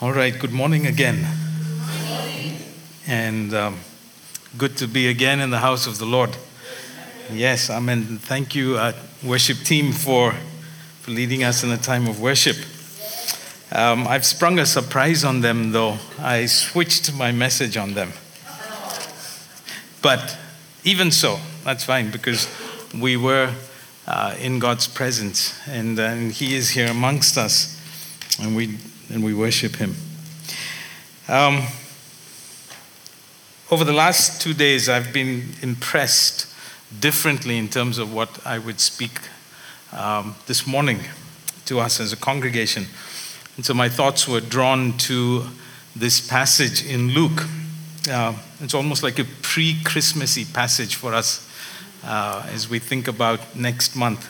All right, good morning again. And um, good to be again in the house of the Lord. Yes, amen. Thank you, uh, worship team, for, for leading us in a time of worship. Um, I've sprung a surprise on them, though. I switched my message on them. But even so, that's fine because we were uh, in God's presence and, uh, and He is here amongst us and we, and we worship Him. Um, over the last two days, I've been impressed differently in terms of what I would speak um, this morning to us as a congregation. And so my thoughts were drawn to this passage in Luke. Uh, it's almost like a pre Christmassy passage for us uh, as we think about next month.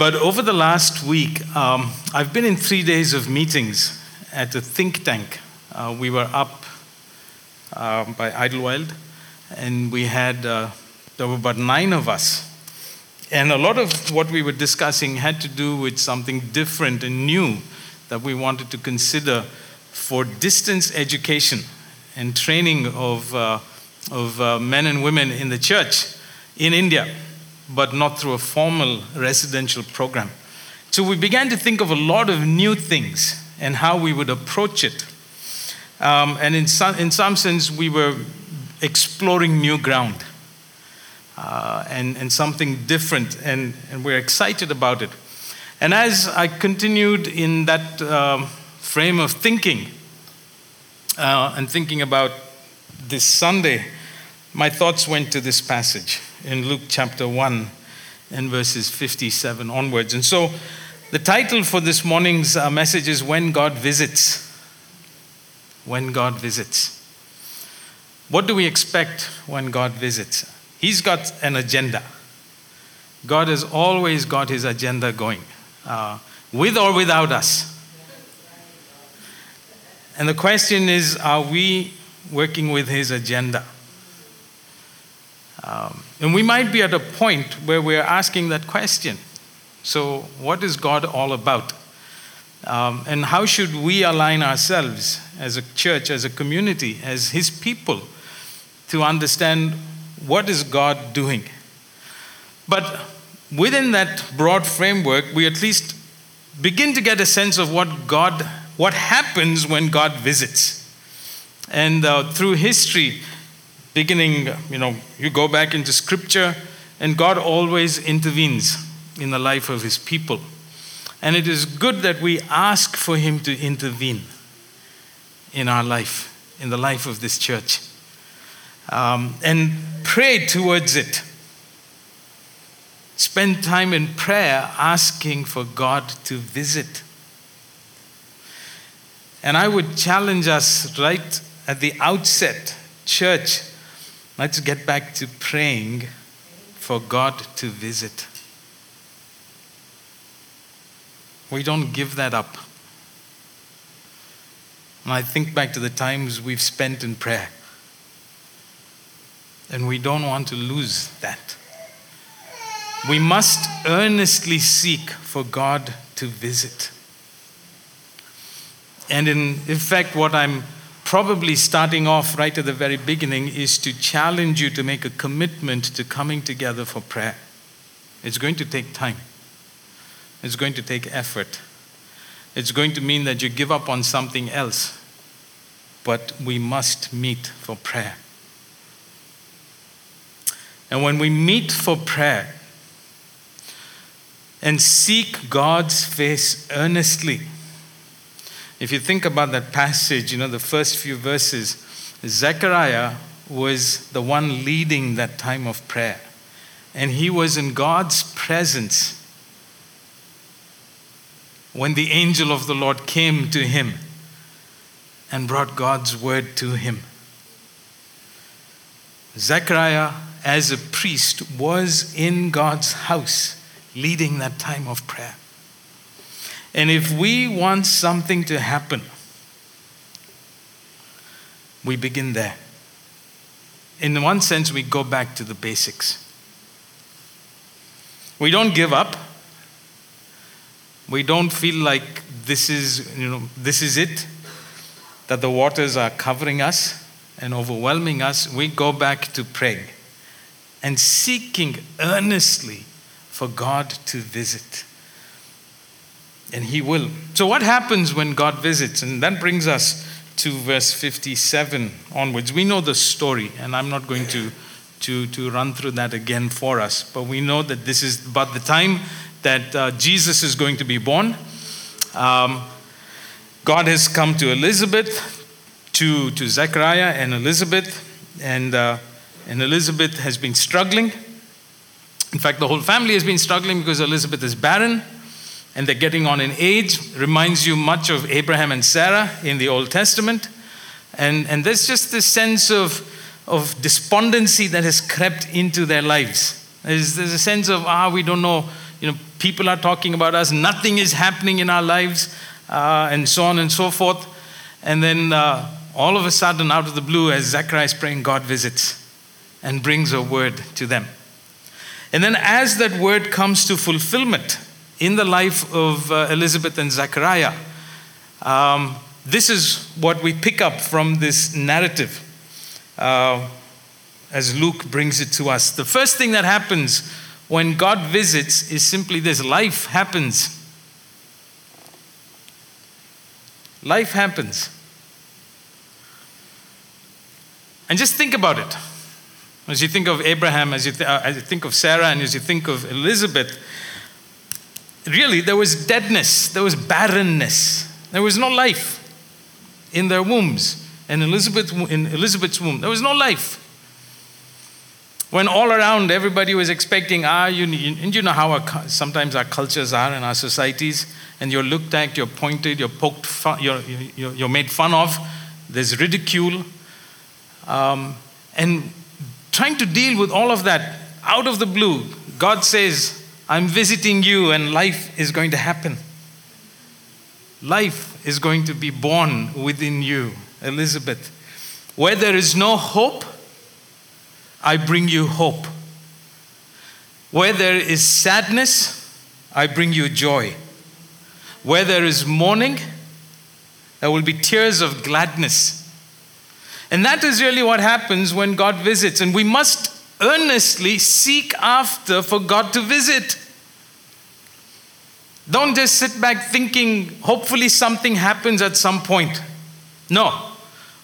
But over the last week, um, I've been in three days of meetings at a think tank. Uh, we were up uh, by Idlewild, and we had, uh, there were about nine of us. And a lot of what we were discussing had to do with something different and new that we wanted to consider for distance education and training of, uh, of uh, men and women in the church in India, but not through a formal residential program. So we began to think of a lot of new things and how we would approach it. Um, and in some, in some sense, we were exploring new ground uh, and, and something different, and, and we're excited about it. And as I continued in that um, frame of thinking uh, and thinking about this Sunday, my thoughts went to this passage in Luke chapter 1 and verses 57 onwards. And so the title for this morning's uh, message is When God Visits when God visits. What do we expect when God visits? He's got an agenda. God has always got his agenda going, uh, with or without us. And the question is are we working with his agenda? Um, and we might be at a point where we're asking that question. So, what is God all about? Um, and how should we align ourselves as a church, as a community, as His people to understand what is God doing? But within that broad framework, we at least begin to get a sense of what God, what happens when God visits. And uh, through history, beginning, you know, you go back into Scripture, and God always intervenes in the life of His people. And it is good that we ask for Him to intervene in our life, in the life of this church, um, and pray towards it. Spend time in prayer asking for God to visit. And I would challenge us right at the outset, church, let's get back to praying for God to visit. We don't give that up. And I think back to the times we've spent in prayer. And we don't want to lose that. We must earnestly seek for God to visit. And in, fact, what I'm probably starting off right at the very beginning is to challenge you to make a commitment to coming together for prayer. It's going to take time. It's going to take effort. It's going to mean that you give up on something else. But we must meet for prayer. And when we meet for prayer and seek God's face earnestly, if you think about that passage, you know, the first few verses, Zechariah was the one leading that time of prayer. And he was in God's presence when the angel of the Lord came to him and brought God's word to him. Zechariah, as a priest, was in God's house leading that time of prayer. And if we want something to happen, we begin there. In one sense, we go back to the basics. We don't give up we don't feel like this is, you know, this is it, that the waters are covering us and overwhelming us, we go back to praying and seeking earnestly for God to visit. And He will. So, what happens when God visits? And that brings us to verse 57 onwards. We know the story, and I'm not going to, to, to run through that again for us, but we know that this is about the time that uh, Jesus is going to be born. Um, God has come to Elizabeth, to, to Zechariah and Elizabeth, and, uh, and Elizabeth has been struggling. In fact, the whole family has been struggling because Elizabeth is barren and they're getting on in age. Reminds you much of Abraham and Sarah in the Old Testament. And, and there's just this sense of, of despondency that has crept into their lives. There's, there's a sense of, ah, we don't know, you know, people are talking about us, nothing is happening in our lives, uh, and so on and so forth. And then uh, all of a sudden, out of the blue, as Zechariah is praying, God visits and brings a word to them. And then, as that word comes to fulfillment in the life of uh, Elizabeth and Zechariah, um, this is what we pick up from this narrative uh, as Luke brings it to us. The first thing that happens when God visits is simply this life happens. Life happens. And just think about it. As you think of Abraham, as you, th- uh, as you think of Sarah, and as you think of Elizabeth, really there was deadness, there was barrenness, there was no life in their wombs. And Elizabeth, in Elizabeth's womb, there was no life. When all around everybody was expecting, ah, you, and you know how our, sometimes our cultures are in our societies, and you're looked at, you're pointed, you're poked, you're, you're, you're made fun of, there's ridicule. Um, and trying to deal with all of that out of the blue, God says, I'm visiting you, and life is going to happen. Life is going to be born within you, Elizabeth. Where there is no hope, I bring you hope. Where there is sadness, I bring you joy. Where there is mourning, there will be tears of gladness. And that is really what happens when God visits. And we must earnestly seek after for God to visit. Don't just sit back thinking, hopefully, something happens at some point. No.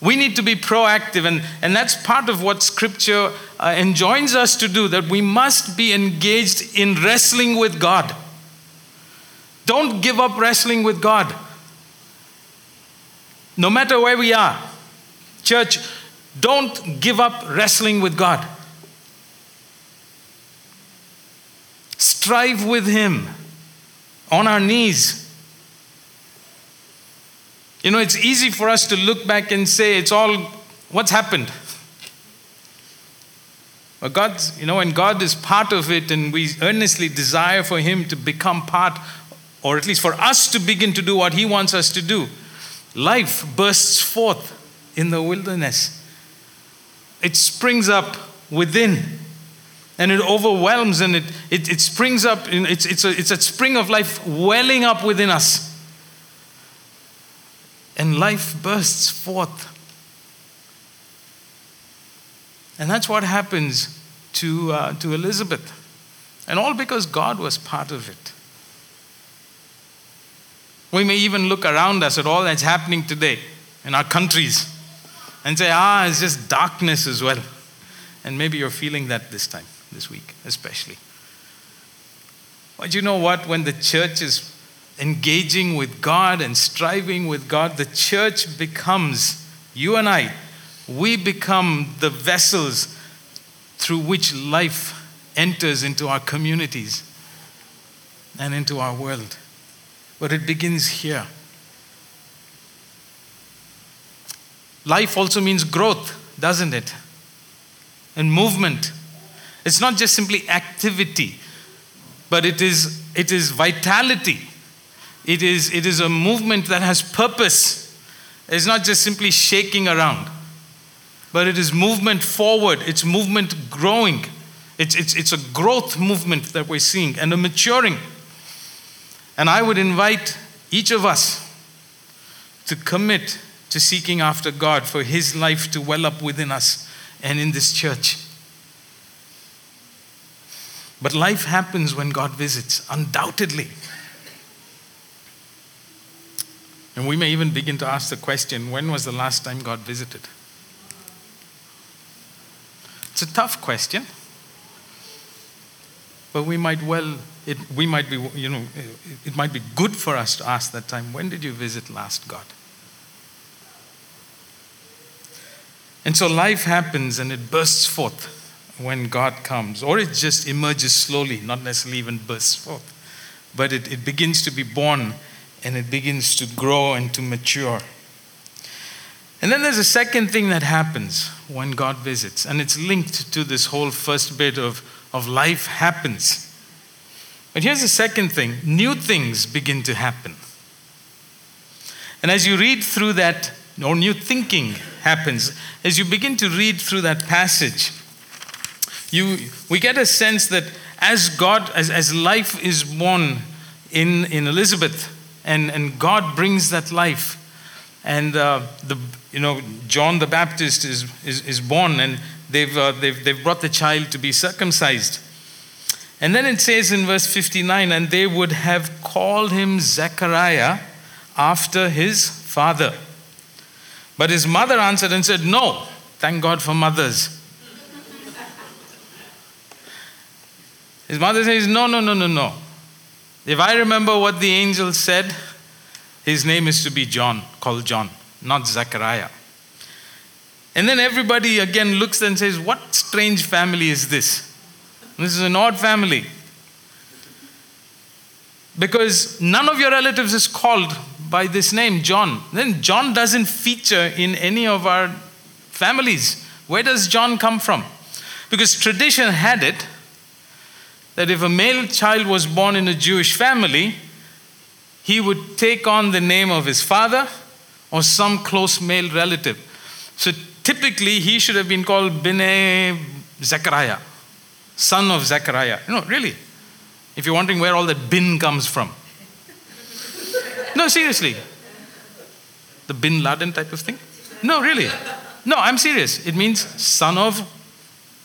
We need to be proactive, and, and that's part of what Scripture uh, enjoins us to do, that we must be engaged in wrestling with God. Don't give up wrestling with God. No matter where we are. Church, don't give up wrestling with God. Strive with Him on our knees. You know, it's easy for us to look back and say, it's all what's happened. But God's, you know, when God is part of it and we earnestly desire for Him to become part, or at least for us to begin to do what He wants us to do, life bursts forth in the wilderness. It springs up within and it overwhelms and it, it, it springs up. It's, it's, a, it's a spring of life welling up within us. And life bursts forth. And that's what happens to, uh, to Elizabeth. And all because God was part of it. We may even look around us at all that's happening today in our countries and say, ah, it's just darkness as well. And maybe you're feeling that this time, this week, especially. But you know what? When the church is engaging with God and striving with God, the church becomes, you and I, we become the vessels through which life enters into our communities and into our world. But it begins here. Life also means growth, doesn't it? And movement. It's not just simply activity, but it is, it is vitality. It is, it is a movement that has purpose. It's not just simply shaking around, but it is movement forward, it's movement growing. It's, it's, it's a growth movement that we're seeing and a maturing. And I would invite each of us to commit to seeking after God for His life to well up within us and in this church. But life happens when God visits, undoubtedly. And we may even begin to ask the question when was the last time God visited? It's a tough question. But we might well, it, we might be, you know, it might be good for us to ask that time, when did you visit last, God? And so life happens and it bursts forth when God comes, or it just emerges slowly, not necessarily even bursts forth, but it, it begins to be born and it begins to grow and to mature. And then there's a second thing that happens when God visits, and it's linked to this whole first bit of, of life happens. But here's the second thing new things begin to happen. And as you read through that, or new thinking happens, as you begin to read through that passage, you, we get a sense that as God, as, as life is born in, in Elizabeth, and, and God brings that life, and uh, the, you know, John the Baptist is, is, is born, and they've, uh, they've, they've brought the child to be circumcised. And then it says in verse 59 and they would have called him Zechariah after his father. But his mother answered and said, No, thank God for mothers. His mother says, No, no, no, no, no. If I remember what the angel said, his name is to be John, called John, not Zechariah. And then everybody again looks and says, What strange family is this? This is an odd family. Because none of your relatives is called by this name, John. Then John doesn't feature in any of our families. Where does John come from? Because tradition had it that if a male child was born in a Jewish family, he would take on the name of his father or some close male relative. So typically, he should have been called Bene Zechariah, son of Zechariah. No, really. If you're wondering where all that bin comes from. No, seriously. The bin Laden type of thing? No, really. No, I'm serious. It means son of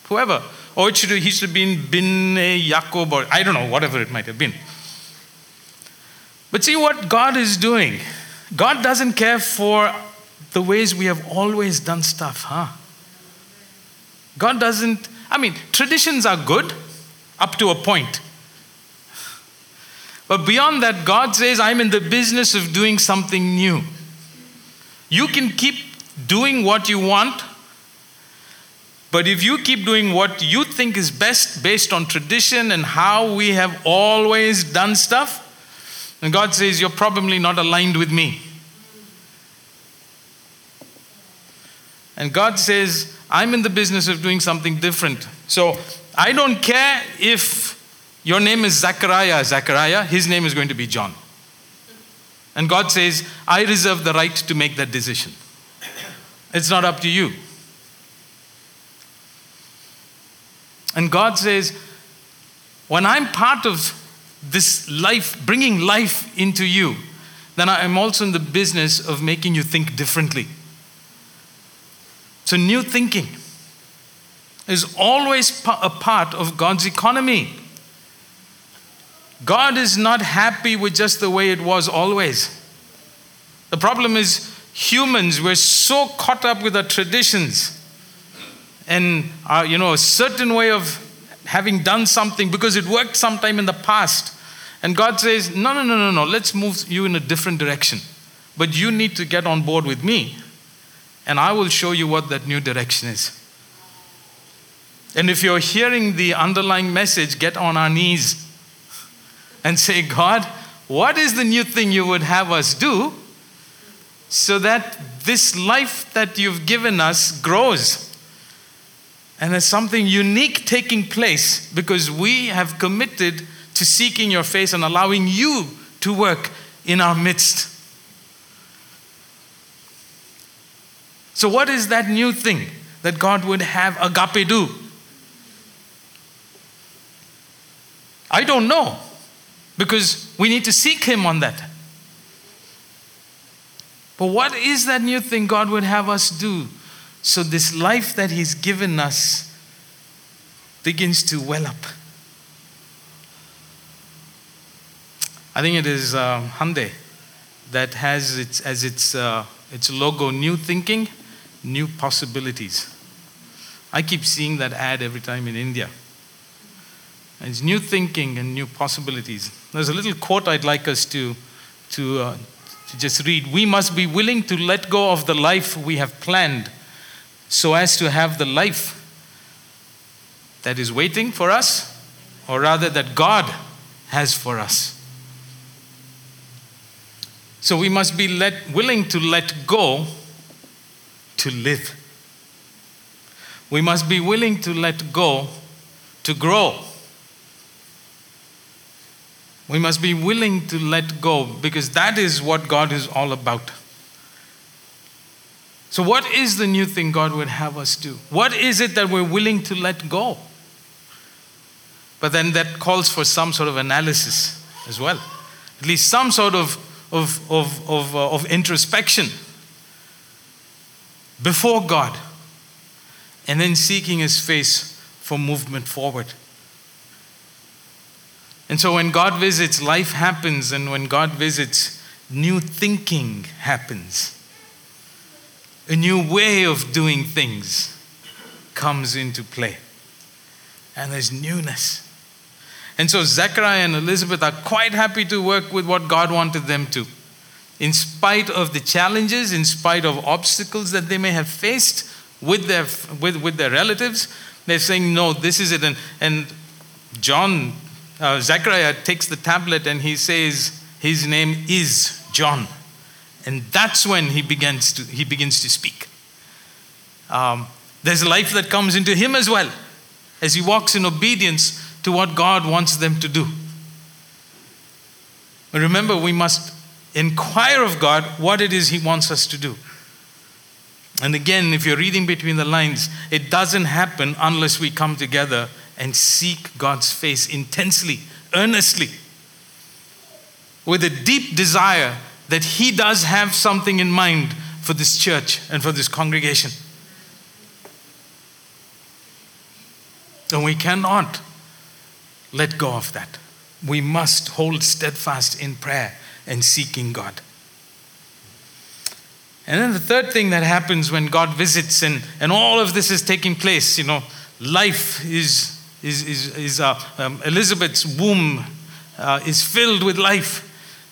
whoever. Or it should, he should have been bin Jacob, or I don't know, whatever it might have been. But see what God is doing. God doesn't care for the ways we have always done stuff, huh? God doesn't, I mean, traditions are good up to a point. But beyond that, God says, I'm in the business of doing something new. You can keep doing what you want, but if you keep doing what you think is best based on tradition and how we have always done stuff, then God says, You're probably not aligned with me. And God says, I'm in the business of doing something different. So I don't care if your name is Zachariah, Zachariah, his name is going to be John. And God says, I reserve the right to make that decision. It's not up to you. And God says, when I'm part of this life, bringing life into you, then I am also in the business of making you think differently. So, new thinking is always a part of God's economy. God is not happy with just the way it was always. The problem is, humans, we're so caught up with our traditions and our, you know, a certain way of having done something because it worked sometime in the past. And God says, No, no, no, no, no, let's move you in a different direction. But you need to get on board with me, and I will show you what that new direction is. And if you're hearing the underlying message, get on our knees and say, God, what is the new thing you would have us do so that this life that you've given us grows? And there's something unique taking place because we have committed to seeking your face and allowing you to work in our midst. So, what is that new thing that God would have agape do? I don't know because we need to seek Him on that. But what is that new thing God would have us do so this life that He's given us begins to well up? I think it is uh, Hyundai that has its, as its, uh, its logo new thinking, new possibilities. I keep seeing that ad every time in India. it's new thinking and new possibilities. There's a little quote I'd like us to, to, uh, to just read. We must be willing to let go of the life we have planned so as to have the life that is waiting for us, or rather that God has for us. So we must be let, willing to let go to live. We must be willing to let go to grow. We must be willing to let go because that is what God is all about. So, what is the new thing God would have us do? What is it that we're willing to let go? But then that calls for some sort of analysis as well, at least some sort of, of, of, of, uh, of introspection before God and then seeking His face for movement forward. And so when God visits, life happens, and when God visits, new thinking happens. A new way of doing things comes into play. And there's newness. And so Zechariah and Elizabeth are quite happy to work with what God wanted them to. In spite of the challenges, in spite of obstacles that they may have faced, with their, with, with their relatives. They're saying, no, this is it. And, and John, uh, Zechariah takes the tablet and he says, his name is John. And that's when he begins to, he begins to speak. Um, there's life that comes into him as well as he walks in obedience to what God wants them to do. But remember, we must inquire of God what it is he wants us to do. And again, if you're reading between the lines, it doesn't happen unless we come together and seek God's face intensely, earnestly, with a deep desire that He does have something in mind for this church and for this congregation. And we cannot let go of that. We must hold steadfast in prayer and seeking God. And then the third thing that happens when God visits and, and all of this is taking place, you know, life is, is, is, is uh, um, Elizabeth's womb uh, is filled with life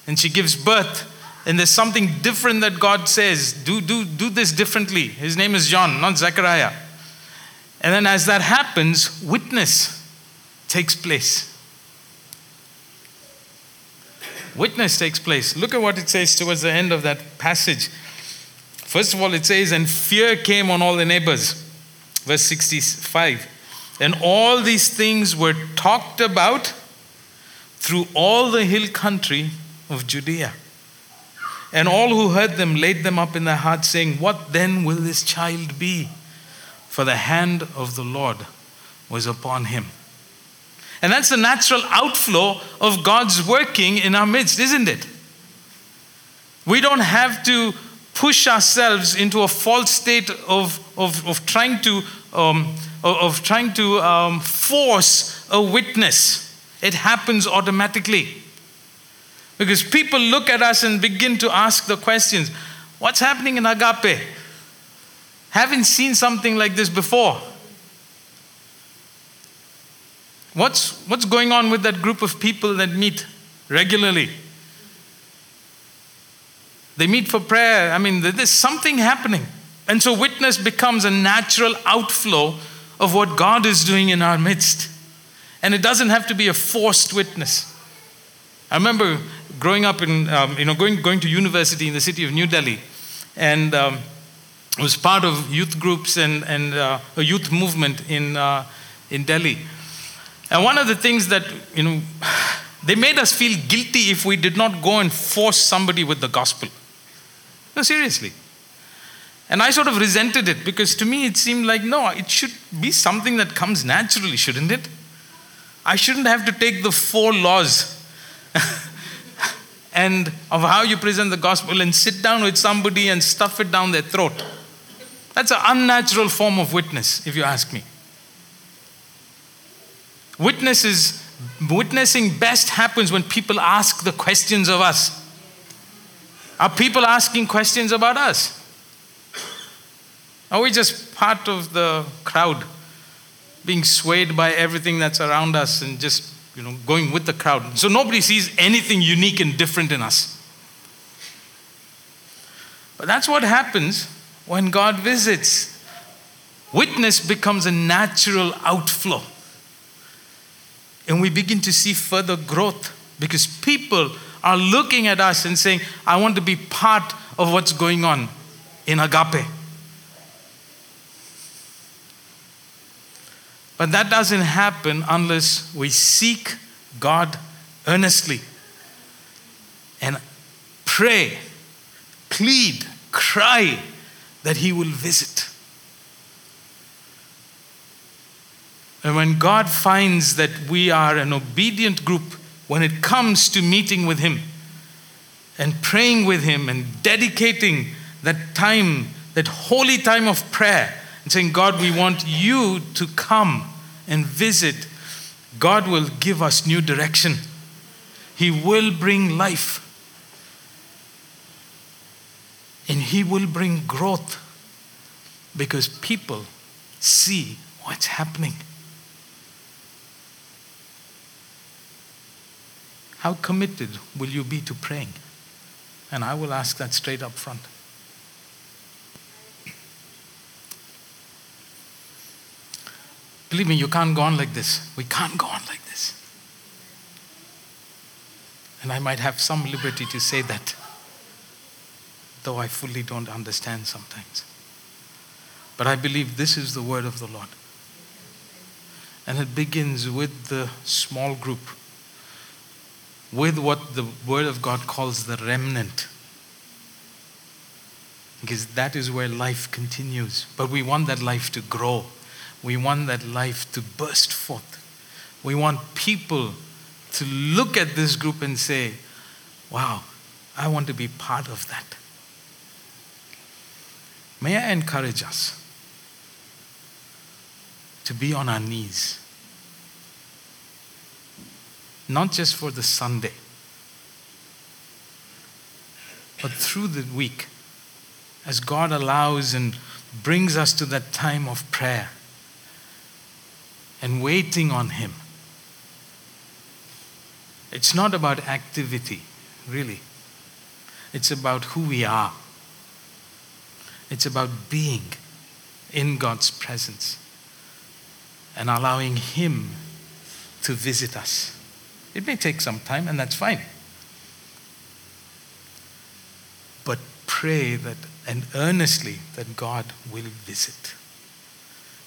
and she gives birth. And there's something different that God says, do, do, do this differently. His name is John, not Zechariah. And then as that happens, witness takes place. Witness takes place. Look at what it says towards the end of that passage. First of all, it says, and fear came on all the neighbors. Verse 65. And all these things were talked about through all the hill country of Judea. And all who heard them laid them up in their hearts, saying, What then will this child be? For the hand of the Lord was upon him. And that's the natural outflow of God's working in our midst, isn't it? We don't have to push ourselves into a false state of, of, of trying to, um, of, trying to um, force a witness. It happens automatically. Because people look at us and begin to ask the questions What's happening in Agape? Haven't seen something like this before. What's, what's going on with that group of people that meet regularly? They meet for prayer. I mean, there's something happening. And so, witness becomes a natural outflow of what God is doing in our midst. And it doesn't have to be a forced witness. I remember growing up in, um, you know, going, going to university in the city of New Delhi. And um, was part of youth groups and, and uh, a youth movement in, uh, in Delhi. And one of the things that, you know, they made us feel guilty if we did not go and force somebody with the gospel. No, seriously. And I sort of resented it because to me it seemed like, no, it should be something that comes naturally, shouldn't it? I shouldn't have to take the four laws end of how you present the gospel and sit down with somebody and stuff it down their throat. That's an unnatural form of witness, if you ask me. Witness is, witnessing best happens when people ask the questions of us. Are people asking questions about us? Are we just part of the crowd, being swayed by everything that's around us and just you know, going with the crowd? So nobody sees anything unique and different in us. But that's what happens when God visits. Witness becomes a natural outflow. And we begin to see further growth because people are looking at us and saying, I want to be part of what's going on in agape. But that doesn't happen unless we seek God earnestly and pray, plead, cry that He will visit. And when God finds that we are an obedient group when it comes to meeting with Him and praying with Him and dedicating that time, that holy time of prayer, and saying, God, we want you to come and visit, God will give us new direction. He will bring life. And He will bring growth because people see what's happening. How committed will you be to praying? And I will ask that straight up front. Believe me, you can't go on like this. We can't go on like this. And I might have some liberty to say that, though I fully don't understand sometimes. But I believe this is the word of the Lord. And it begins with the small group, with what the word of God calls the remnant. Because that is where life continues. But we want that life to grow. We want that life to burst forth. We want people to look at this group and say, wow, I want to be part of that. May I encourage us to be on our knees, not just for the Sunday, but through the week, as God allows and brings us to that time of prayer and waiting on Him. It's not about activity, really. It's about who we are. It's about being in God's presence and allowing Him to visit us. It may take some time, and that's fine. But pray that and earnestly that God will visit.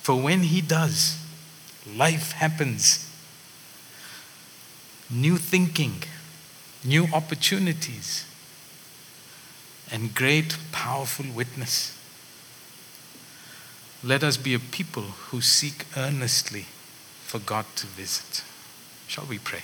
For when He does, life happens. New thinking, new opportunities, and great, powerful witness. Let us be a people who seek earnestly for God to visit. Shall we pray?